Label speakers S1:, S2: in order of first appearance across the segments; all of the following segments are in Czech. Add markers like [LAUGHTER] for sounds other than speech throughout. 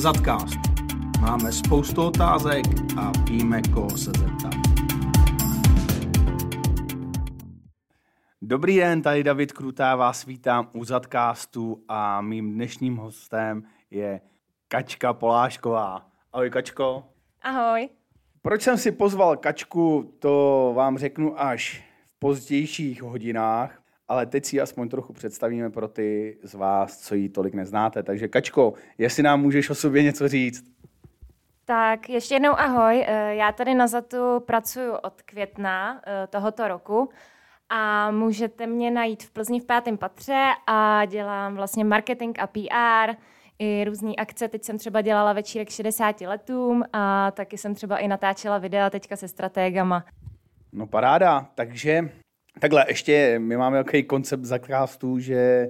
S1: Zadcast. Máme spoustu otázek a víme, koho se zeptat. Dobrý den, tady David Krutá, vás vítám u Zadcastu a mým dnešním hostem je Kačka Polášková. Ahoj Kačko.
S2: Ahoj.
S1: Proč jsem si pozval Kačku, to vám řeknu až v pozdějších hodinách, ale teď si ji aspoň trochu představíme pro ty z vás, co ji tolik neznáte. Takže Kačko, jestli nám můžeš o sobě něco říct.
S2: Tak ještě jednou ahoj. Eh, Já tady na Zatu pracuji od května eh, tohoto roku a můžete mě najít v Plzni v pátém patře a dělám vlastně marketing a PR, i různé akce. Teď jsem třeba dělala večírek 60 letům a taky jsem třeba i natáčela videa teďka se stratégama.
S1: No paráda, takže takhle ještě my máme takový koncept zakástů, že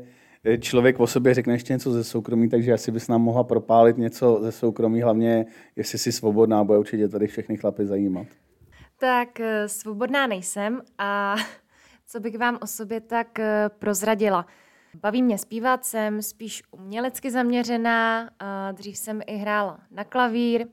S1: člověk o sobě řekne ještě něco ze soukromí, takže asi bys nám mohla propálit něco ze soukromí, hlavně jestli jsi svobodná, bude určitě tady všechny chlapy zajímat.
S2: Tak eh, svobodná nejsem a [LAUGHS] co bych vám o sobě tak eh, prozradila. Baví mě zpívat, jsem spíš umělecky zaměřená, dřív jsem i hrála na klavír,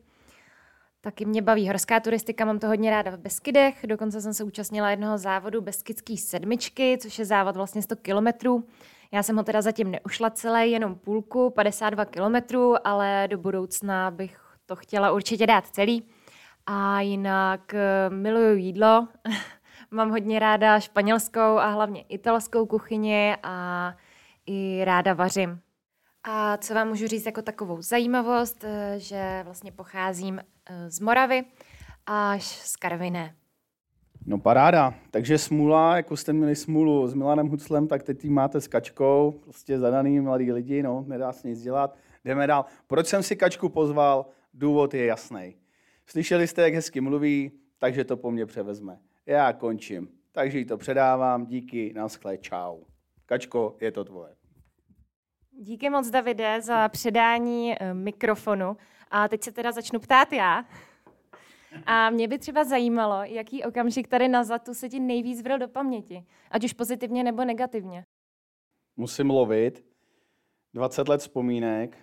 S2: taky mě baví horská turistika, mám to hodně ráda v Beskydech, dokonce jsem se účastnila jednoho závodu Beskydský sedmičky, což je závod vlastně 100 kilometrů. Já jsem ho teda zatím neušla celé, jenom půlku, 52 kilometrů, ale do budoucna bych to chtěla určitě dát celý. A jinak eh, miluju jídlo, [LAUGHS] mám hodně ráda španělskou a hlavně italskou kuchyni a i ráda vařím. A co vám můžu říct jako takovou zajímavost, eh, že vlastně pocházím eh, z Moravy až z Karviné.
S1: No paráda, takže smůla, jako jste měli smůlu s Milanem Huclem, tak teď máte s Kačkou, prostě zadaný mladý lidi, no, nedá se nic dělat. Jdeme dál. Proč jsem si Kačku pozval? Důvod je jasný. Slyšeli jste, jak hezky mluví, takže to po mně převezme. Já končím. Takže jí to předávám, díky, naschle, čau. Kačko, je to tvoje.
S2: Díky moc, Davide, za předání eh, mikrofonu. A teď se teda začnu ptát já. A mě by třeba zajímalo, jaký okamžik tady na Zatu se ti nejvíc vril do paměti, ať už pozitivně nebo negativně.
S1: Musím lovit. 20 let vzpomínek.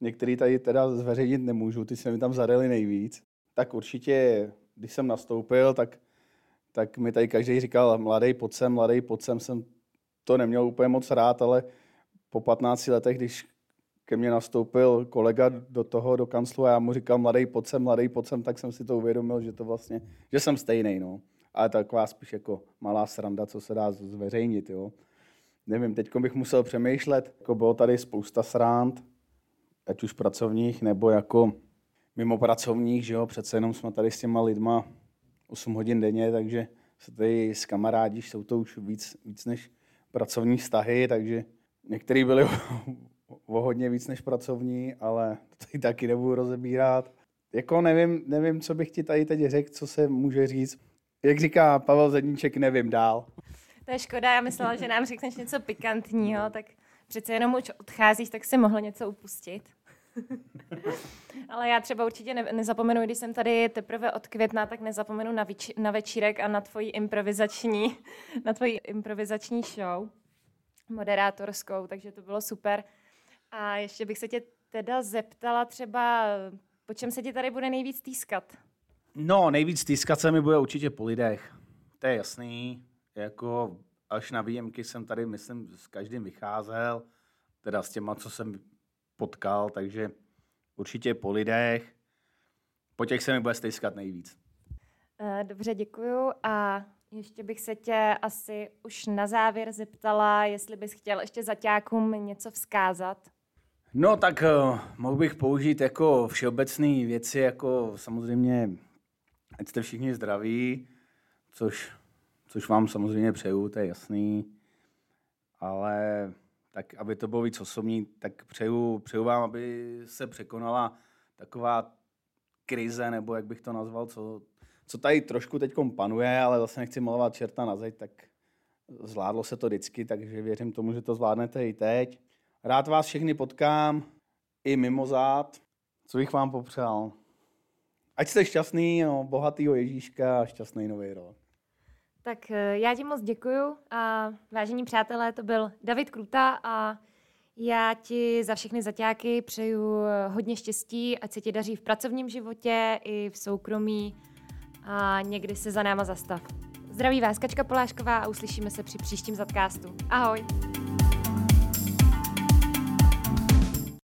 S1: Některý tady teda zveřejnit nemůžu, ty se mi tam zarili nejvíc. Tak určitě, když jsem nastoupil, tak, tak mi tady každý říkal, mladý pojď sem, mladý pojď sem, jsem to neměl úplně moc rád, ale po 15 letech, když ke mně nastoupil kolega do toho, do kanclu a já mu říkal mladý pojď sem, mladý pojď sem, tak jsem si to uvědomil, že to vlastně, že jsem stejný, no. Ale taková spíš jako malá sranda, co se dá zveřejnit, jo. Nevím, teď bych musel přemýšlet, jako bylo tady spousta srand, ať už pracovních, nebo jako mimo pracovních, že jo, přece jenom jsme tady s těma lidma 8 hodin denně, takže se tady s kamarádíš, jsou to už víc, víc než pracovní vztahy, takže některý byli [LAUGHS] o hodně víc než pracovní, ale to tady taky nebudu rozebírat. Jako nevím, nevím, co bych ti tady teď řekl, co se může říct. Jak říká Pavel Zedníček, nevím dál.
S2: To je škoda, já myslela, že nám řekneš něco pikantního, tak přece jenom už odcházíš, tak si mohl něco upustit. [LAUGHS] Ale já třeba určitě ne, nezapomenu, když jsem tady teprve od května, tak nezapomenu na, na večírek a na tvoji improvizační, [LAUGHS] na tvoji improvizační show moderátorskou, takže to bylo super. A ještě bych se tě teda zeptala třeba, po čem se ti tady bude nejvíc týskat?
S1: No, nejvíc týskat se mi bude určitě po lidech. To je jasný. Jako až na výjimky jsem tady, myslím, s každým vycházel, teda s těma, co jsem potkal, takže určitě po lidech. Po těch se mi bude stýskat nejvíc.
S2: Eh, Dobře, děkuju. A ještě bych se tě asi už na závěr zeptala, jestli bys chtěl ještě zaťákům něco vzkázat.
S1: No tak uh, mohl bych použít jako všeobecné věci, jako samozřejmě, ať jste všichni zdraví, což, což vám samozřejmě přeju, to je jasný, ale tak aby to bylo víc osobní, tak přeju, přeju vám, aby se překonala taková krize, nebo jak bych to nazval, co, co tady trošku teď panuje, ale zase nechci malovat čerta na zeď, tak zvládlo se to vždycky, takže věřím tomu, že to zvládnete i teď. Rád vás všechny potkám, i mimo zád. Co bych vám popřál? Ať jste šťastný, no, bohatýho Ježíška a šťastný nový rok.
S2: Tak eh, já ti moc děkuju a vážení přátelé, to byl David Kruta a Já ti za všechny zaťáky přeju hodně štěstí, ať se ti daří v pracovním životě i v soukromí a někdy se za náma zastav. Zdraví vás Kačka Polášková a uslyšíme se při příštím zadkástu. Ahoj!